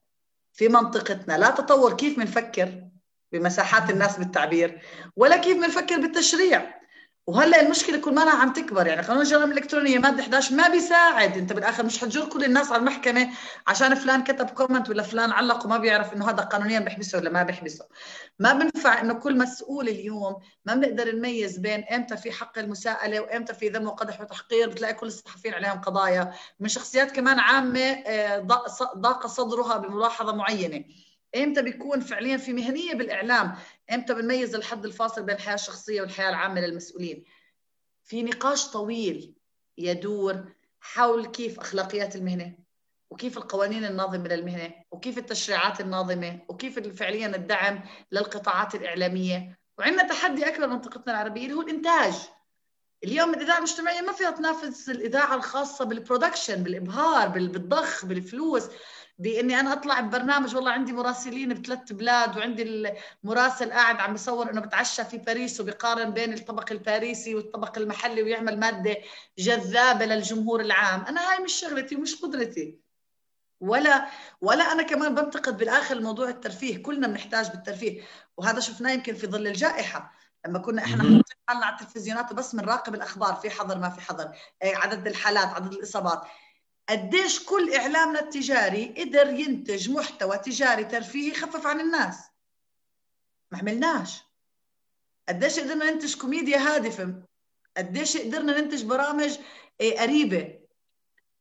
في منطقتنا. لا تطور كيف بنفكر بمساحات الناس بالتعبير ولا كيف بنفكر بالتشريع. وهلا المشكلة كل ما عم تكبر يعني قانون الجرائم الإلكترونية مادة 11 ما بيساعد. أنت بالآخر مش حتجر كل الناس على المحكمة عشان فلان كتب كومنت ولا فلان علق وما بيعرف إنه هذا قانونيا بيحبسه ولا ما بيحبسه. ما بنفع إنه كل مسؤول اليوم ما بنقدر نميز بين إمتى في حق المساءلة وإمتى في ذم وقدح وتحقير بتلاقي كل الصحفيين عليهم قضايا. من شخصيات كمان عامة آه، ضاق صدرها بملاحظة معينة. إمتى بيكون فعليا في مهنية بالإعلام إمتى بنميز الحد الفاصل بين الحياة الشخصية والحياة العامة للمسؤولين؟ في نقاش طويل يدور حول كيف أخلاقيات المهنة وكيف القوانين الناظمة للمهنة وكيف التشريعات الناظمة وكيف فعليا الدعم للقطاعات الإعلامية. وعندنا تحدي أكبر منطقتنا العربية اللي هو الإنتاج. اليوم الإذاعة المجتمعية ما فيها تنافس الإذاعة الخاصة بال production بالإبهار بالضخ بالفلوس. بإني أنا أطلع ببرنامج والله عندي مراسلين بثلاث بلاد وعندي المراسل قاعد عم بيصور إنه بتعشى في باريس وبيقارن بين الطبق الباريسي والطبق المحلي ويعمل مادة جذابة للجمهور العام، أنا هاي مش شغلتي ومش قدرتي. ولا ولا أنا كمان بنتقد بالآخر موضوع الترفيه، كلنا بنحتاج بالترفيه، وهذا شفناه يمكن في ظل الجائحة، لما كنا إحنا حاطين حالنا على التلفزيونات وبس بنراقب الأخبار. في حظر ما في حظر، إيه، عدد الحالات، عدد الإصابات، قديش كل إعلامنا التجاري قدر ينتج محتوى تجاري ترفيهي يخفف عن الناس؟ ما عملناش قديش قدرنا ننتج كوميديا هادفة؟ قديش قدرنا ننتج برامج إيه، قريبة؟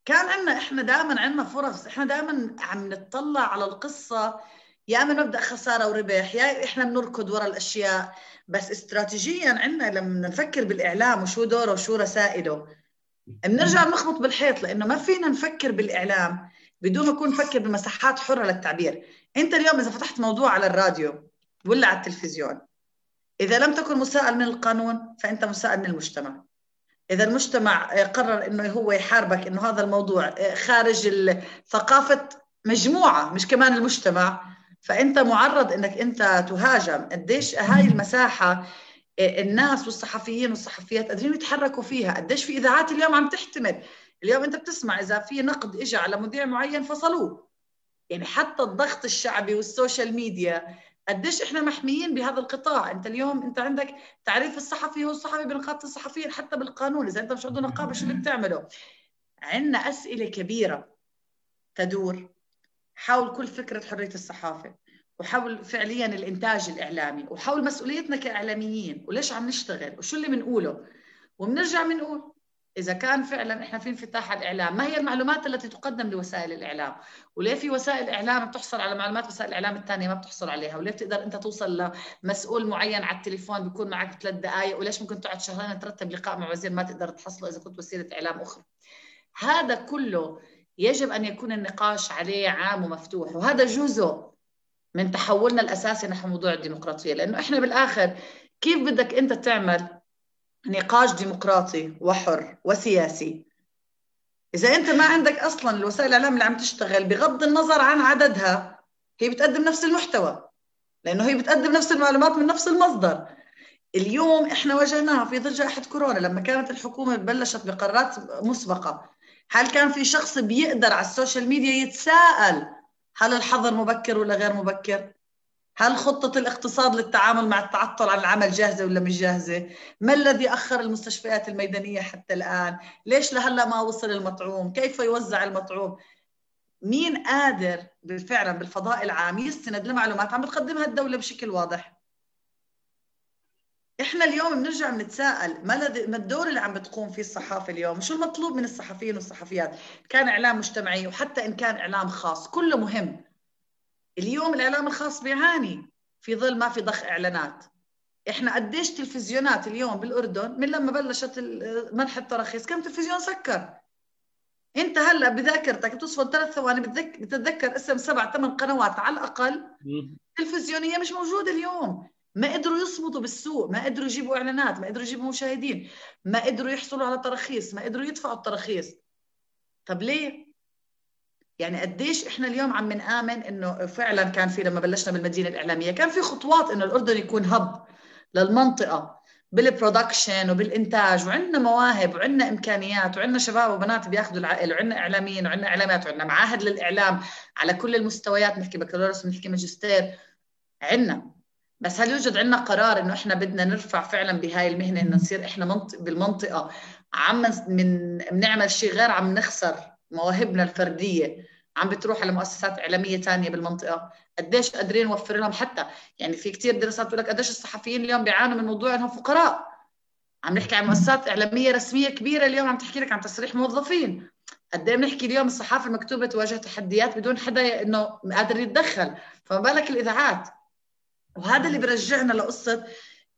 كان عندنا إحنا دائما عندنا فرص إحنا دائما عم نطلع على القصة يا من مبدا خسارة وربح يا إحنا بنركض ورا الأشياء. بس استراتيجيا عندنا لما نفكر بالإعلام وشو دوره وشو رسائله بنرجع نخبط بالحيط لأنه ما فينا نفكر بالإعلام بدون ما نكون نفكر بمساحات حرة للتعبير. أنت اليوم إذا فتحت موضوع على الراديو ولا على التلفزيون إذا لم تكن مساءل من القانون فأنت مساءل من المجتمع. إذا المجتمع قرر إنه هو يحاربك إنه هذا الموضوع خارج ثقافة مجموعة مش كمان المجتمع فأنت معرض إنك أنت تهاجم. قديش هاي المساحة الناس والصحفيين والصحفيات قادرين يتحركوا فيها. قديش في إذاعات اليوم عم تحتمل؟ اليوم أنت بتسمع إذا في نقد اجى على مذيع معين فصلوه. يعني حتى الضغط الشعبي والسوشيال ميديا قديش إحنا محميين بهذا القطاع؟ أنت اليوم أنت عندك تعريف الصحفي هو الصحفي بنقابه الصحفيين حتى بالقانون. إذا أنت مش عنده نقابة شو اللي بتعمله عندنا أسئلة كبيرة تدور حول كل فكرة حرية الصحافة. وحول فعليا الإنتاج الإعلامي وحول مسؤوليتنا كإعلاميين وليش عم نشتغل؟ وشو اللي بنقوله؟ وبنرجع بنقول إذا كان فعلا إحنا في انفتاح على الإعلام ما هي المعلومات التي تقدم لوسائل الإعلام؟ وليه في وسائل إعلام بتحصل على معلومات وسائل الاعلام الثانية ما بتحصل عليها؟ وليه بتقدر أنت توصل لمسؤول معين على التليفون بيكون معك ثلاث دقائق وليش ممكن تقعد شهرين ترتب لقاء مع وزير ما تقدر تحصله إذا كنت وسيله إعلام أخرى؟ هذا كله يجب أن يكون النقاش عليه عام ومفتوح وهذا جزء من تحولنا الأساسي نحو موضوع الديمقراطية. لأنه إحنا بالآخر كيف بدك أنت تعمل نقاش ديمقراطي وحر وسياسي؟ إذا أنت ما عندك أصلا الوسائل الإعلام اللي عم تشتغل بغض النظر عن عددها هي بتقدم نفس المحتوى لأنه هي بتقدم نفس المعلومات من نفس المصدر. اليوم إحنا واجهناها في ظل جائحه كورونا لما كانت الحكومة بلشت بقرارات مسبقة. هل كان في شخص بيقدر على السوشيال ميديا يتساءل هل الحظر مبكر ولا غير مبكر؟ هل خطة الاقتصاد للتعامل مع التعطل عن العمل جاهزة ولا مش جاهزة؟ ما الذي أخر المستشفيات الميدانية حتى الآن؟ ليش لهلا ما وصل المطعوم؟ كيف يوزع المطعوم؟ مين قادر فعلا بالفضاء العام يستند لمعلومات عم بتقدمها الدولة بشكل واضح؟ إحنا اليوم بنرجع بنتساءل ما ما الدور اللي عم بتقوم فيه الصحافة اليوم؟ شو المطلوب من الصحفيين والصحفيات؟ كان إعلام مجتمعي وحتى إن كان إعلام خاص كله مهم. اليوم الإعلام الخاص بيعاني. في ظل ما في ضخ إعلانات. إحنا قديش تلفزيونات اليوم بالأردن من لما بلشت منح التراخيص؟ كم تلفزيون سكر؟ أنت هلأ بذاكرتك بتصفن ثلاث ثواني بتتذكر اسم سبع ثمان قنوات على الأقل. تلفزيونية مش موجودة اليوم. ما قدروا يصمدوا بالسوق ما قدروا يجيبوا إعلانات ما قدروا يجيبوا مشاهدين ما قدروا يحصلوا على تراخيص ما قدروا يدفعوا التراخيص طب ليه؟ يعني قديش إحنا اليوم عم نآمن إنه فعلا كان في لما بلشنا بالمدينة الإعلامية كان في خطوات إنه الأردن يكون هب للمنطقة بالبرودكشن وبالإنتاج وعندنا مواهب وعندنا إمكانيات وعندنا شباب وبنات بياخذوا العقل وعندنا إعلاميين وعندنا إعلامات وعندنا معاهد للإعلام على كل المستويات نحكي بكالوريوس ونحكي ماجستير عندنا. بس هل يوجد عندنا قرار إنه إحنا بدنا نرفع فعلا بهاي المهنة إنه نصير إحنا منطق بالمنطقة؟ عم من بنعمل شيء غير عم نخسر مواهبنا الفردية. عم بتروح على مؤسسات إعلامية ثانية بالمنطقة. قديش قادرين نوفر لهم حتى؟ يعني في كثير دراسات بتقول لك قديش الصحفيين اليوم بيعانوا من موضوع إنهم فقراء. عم نحكي عن مؤسسات إعلامية رسمية كبيرة اليوم عم تحكي لك عن تسريح موظفين. قد إيه بنحكي اليوم الصحافة المكتوبة تواجه تحديات بدون حدا إنه قادر يتدخل. فما بالك الإذاعات؟ وهذا اللي برجعنا لقصة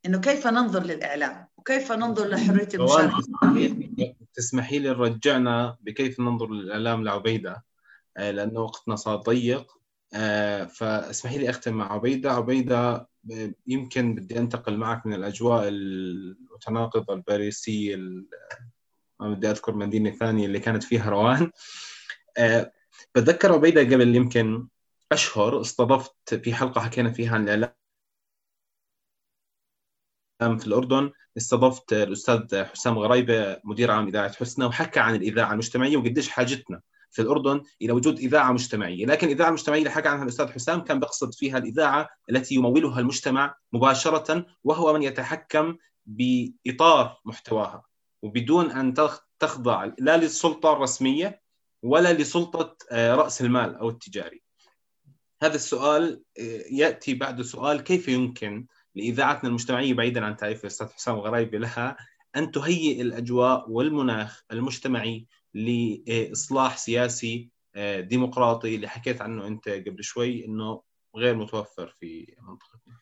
إنه كيف ننظر للإعلام وكيف ننظر لحرية المشاركة. تسمحي لي رجعنا بكيف ننظر للإعلام لعبيدة. آه، لأنه وقتنا صار ضيق. آه، فاسمحي لي أختم مع عبيدة. عبيدة يمكن بدي أنتقل معك من الأجواء المتناقضة الباريسية ما بدي أذكر مدينة ثانية اللي كانت فيها روان. بتذكر عبيدة قبل يمكن أشهر استضفت في حلقة حكينا فيها عن الإعلام. في الأردن استضفت الأستاذ حسام غريبة مدير عام إذاعة حسنى وحكى عن الإذاعة المجتمعية وقديش حاجتنا في الأردن إلى وجود إذاعة مجتمعية، لكن الاذاعه المجتمعيه اللي حكى عنها الأستاذ حسام كان بيقصد فيها الإذاعة التي يمولها المجتمع مباشرة وهو من يتحكم بإطار محتواها وبدون أن تخضع لا للسلطة الرسمية ولا لسلطة آه، رأس المال أو التجاري. هذا السؤال آه، يأتي بعد سؤال كيف يمكن لإذاعتنا المجتمعية بعيدا عن تعريف الاستاذ حسام غرايبي لها أن تهيئ الأجواء والمناخ المجتمعي لإصلاح سياسي آه، ديمقراطي اللي حكيت عنه أنت قبل شوي إنه غير متوفر في منطقتنا.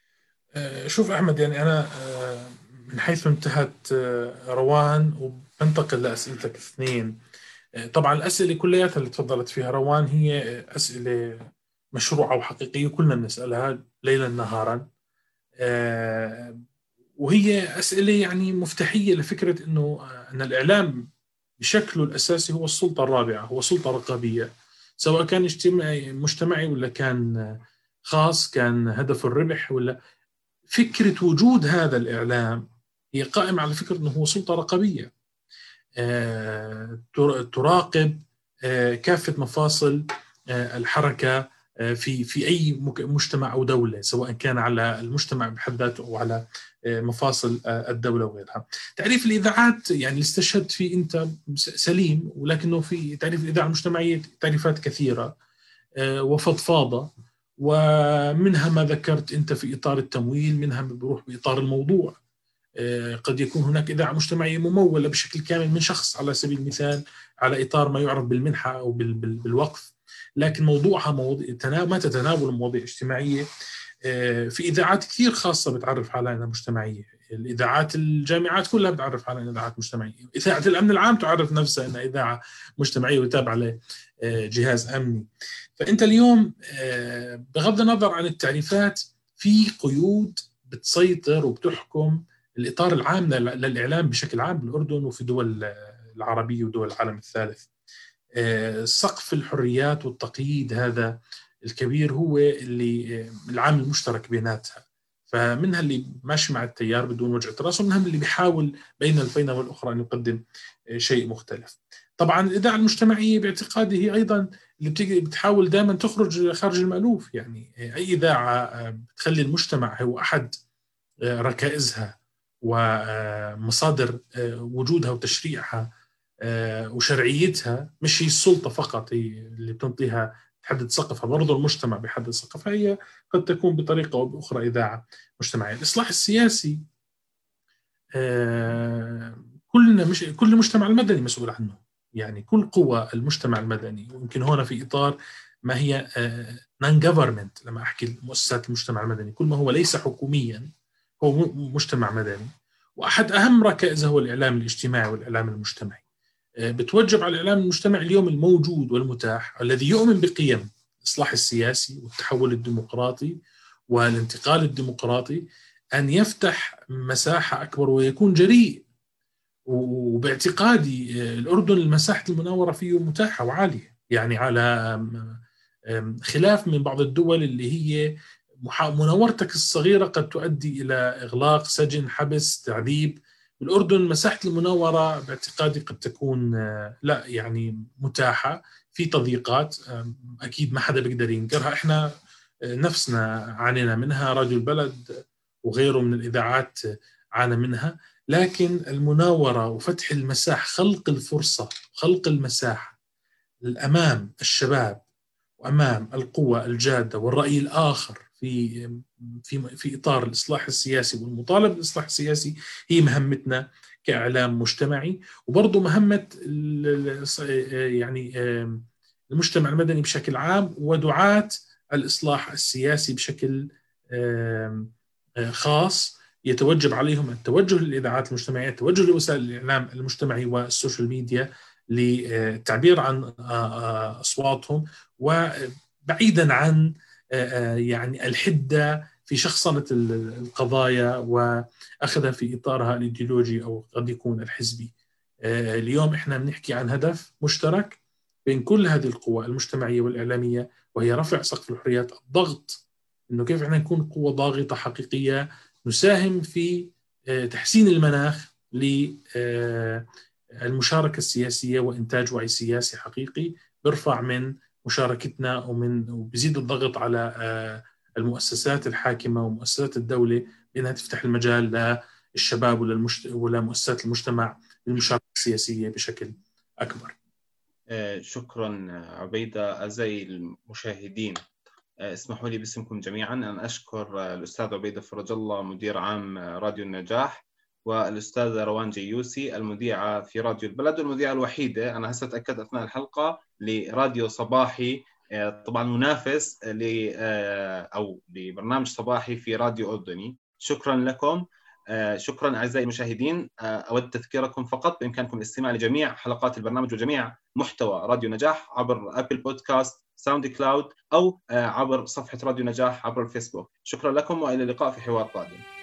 آه، شوف أحمد يعني أنا آه، من حيث انتهت روان وبنتقل لاسئلتك اثنين طبعا الأسئلة كلياتها اللي تفضلت فيها روان هي أسئلة مشروعة وحقيقية كلنا بنسألها ليلا نهارا وهي أسئلة يعني مفتاحية لفكرة إنه أن الإعلام بشكله الأساسي هو السلطة الرابعة هو سلطة رقابية سواء كان اجتماعي مجتمعي ولا كان خاص كان هدف الربح ولا. فكرة وجود هذا الإعلام هي قائمة على فكرة إنه هو سلطة رقابية آه، تراقب آه، كافة مفاصل آه، الحركة في في أي مجتمع أو دولة سواء كان على المجتمع بحد ذاته أو على مفاصل الدولة وغيرها. تعريف الإذاعات يعني اللي استشهدت فيه أنت سليم ولكنه في تعريف الإذاعة المجتمعية تعريفات كثيرة وفضفاضه ومنها ما ذكرت أنت في إطار التمويل، منها بروح بإطار الموضوع. قد يكون هناك إذاعة مجتمعية ممولة بشكل كامل من شخص على سبيل المثال على إطار ما يعرف بالمنحة أو بالوقف لكن موضوعها مواضيع ما تتناول مواضيع اجتماعيه آه، في إذاعات كثير خاصة بتعرف حالها إنها مجتمعية. الإذاعات الجامعات كلها بتعرف حالها إنها إذاعات مجتمعية. إذاعة الأمن العام تعرف نفسها إنها إذاعة مجتمعية وتابعة لجهاز أمني. فأنت اليوم آه، بغض النظر عن التعريفات في قيود بتسيطر وبتحكم الإطار العام للإعلام بشكل عام بالأردن وفي دول العربية ودول العالم الثالث. آه، سقف الحريات والتقييد هذا الكبير هو اللي العامل المشترك بيناتها فمنها اللي ماشي مع التيار بدون وجهه راس ومنها اللي بيحاول بين الفينة والأخرى أن يقدم شيء مختلف. طبعا الإذاعة المجتمعية باعتقادي هي أيضا اللي بتحاول دائما تخرج خارج المألوف يعني أي إذاعة بتخلي المجتمع هو أحد ركائزها ومصادر وجودها وتشريعها وشرعيتها مش هي السلطة فقط هي اللي بتنطيها تحدد سقفها برضه المجتمع بيحدد سقفها هي قد تكون بطريقة أو بأخرى إذاعة مجتمعية. الإصلاح السياسي آه، كلنا مش كل المجتمع المدني مسؤول عنه. يعني كل قوى المجتمع المدني ويمكن هنا في إطار ما هي نون آه، جفرمنت لما أحكي مؤسسات المجتمع المدني. كل ما هو ليس حكوميا هو مجتمع مدني. وأحد أهم ركائزه هو الإعلام الاجتماعي والإعلام المجتمعي. بتوجب على الاعلام المجتمع اليوم الموجود والمتاح الذي يؤمن بقيم الإصلاح السياسي والتحول الديمقراطي والانتقال الديمقراطي أن يفتح مساحة أكبر ويكون جريء وباعتقادي الأردن المساحة المناوره فيه متاحة وعالية يعني على خلاف من بعض الدول اللي هي مناورتك الصغيرة قد تؤدي إلى إغلاق سجن حبس تعذيب الأردن مساحة المناورة باعتقادي قد تكون آه، لا يعني متاحة. في تضييقات أكيد ما حدا بيقدر ينكرها. إحنا آه، نفسنا عانينا منها راديو البلد وغيره من الإذاعات عانى منها. لكن المناورة وفتح المساحة خلق الفرصة خلق المساحة الأمام الشباب وأمام القوى الجادة والرأي الآخر في في في إطار الإصلاح السياسي والمطالبه بالإصلاح السياسي هي مهمتنا كإعلام مجتمعي وبرضه مهمة يعني المجتمع المدني بشكل عام ودعاة الإصلاح السياسي بشكل خاص يتوجب عليهم التوجه للإذاعات المجتمعية، التوجه لوسائل الإعلام المجتمعي والسوشيال ميديا للتعبير عن أصواتهم وبعيدا عن يعني الحدة في شخصنة القضايا وأخذها في إطارها الإيديولوجي أو قد يكون الحزبي. اليوم إحنا بنحكي عن هدف مشترك بين كل هذه القوى المجتمعية والإعلامية وهي رفع سقف الحريات الضغط إنه كيف إحنا نكون قوة ضاغطة حقيقية نساهم في آه، تحسين المناخ للمشاركه السياسية وإنتاج وعي سياسي حقيقي بيرفع من مشاركتنا ومن وبزيد الضغط على آه، المؤسسات الحاكمة ومؤسسات الدولة بأنها تفتح المجال للشباب. ولمؤسسات المجتمع للمشاركة السياسية بشكل أكبر. آه، شكرا عبيدة أعزائي المشاهدين آه، اسمحوا لي باسمكم جميعا أن أشكر آه، الأستاذ عبيدة فرج الله مدير عام راديو النجاح والأستاذة روان جيوسي المذيعة في راديو البلد والمذيعة الوحيدة. أنا هسه تأكدت أثناء الحلقة لراديو صباحي طبعا منافس ل أو لبرنامج صباحي في راديو أردني. شكرا لكم. شكرا أعزائي المشاهدين. أود تذكيركم فقط بإمكانكم الاستماع لجميع حلقات البرنامج وجميع محتوى راديو نجاح عبر أبل بودكاست ساوند كلاود أو عبر صفحة راديو نجاح عبر الفيسبوك. شكرا لكم وإلى اللقاء في حوار قادم.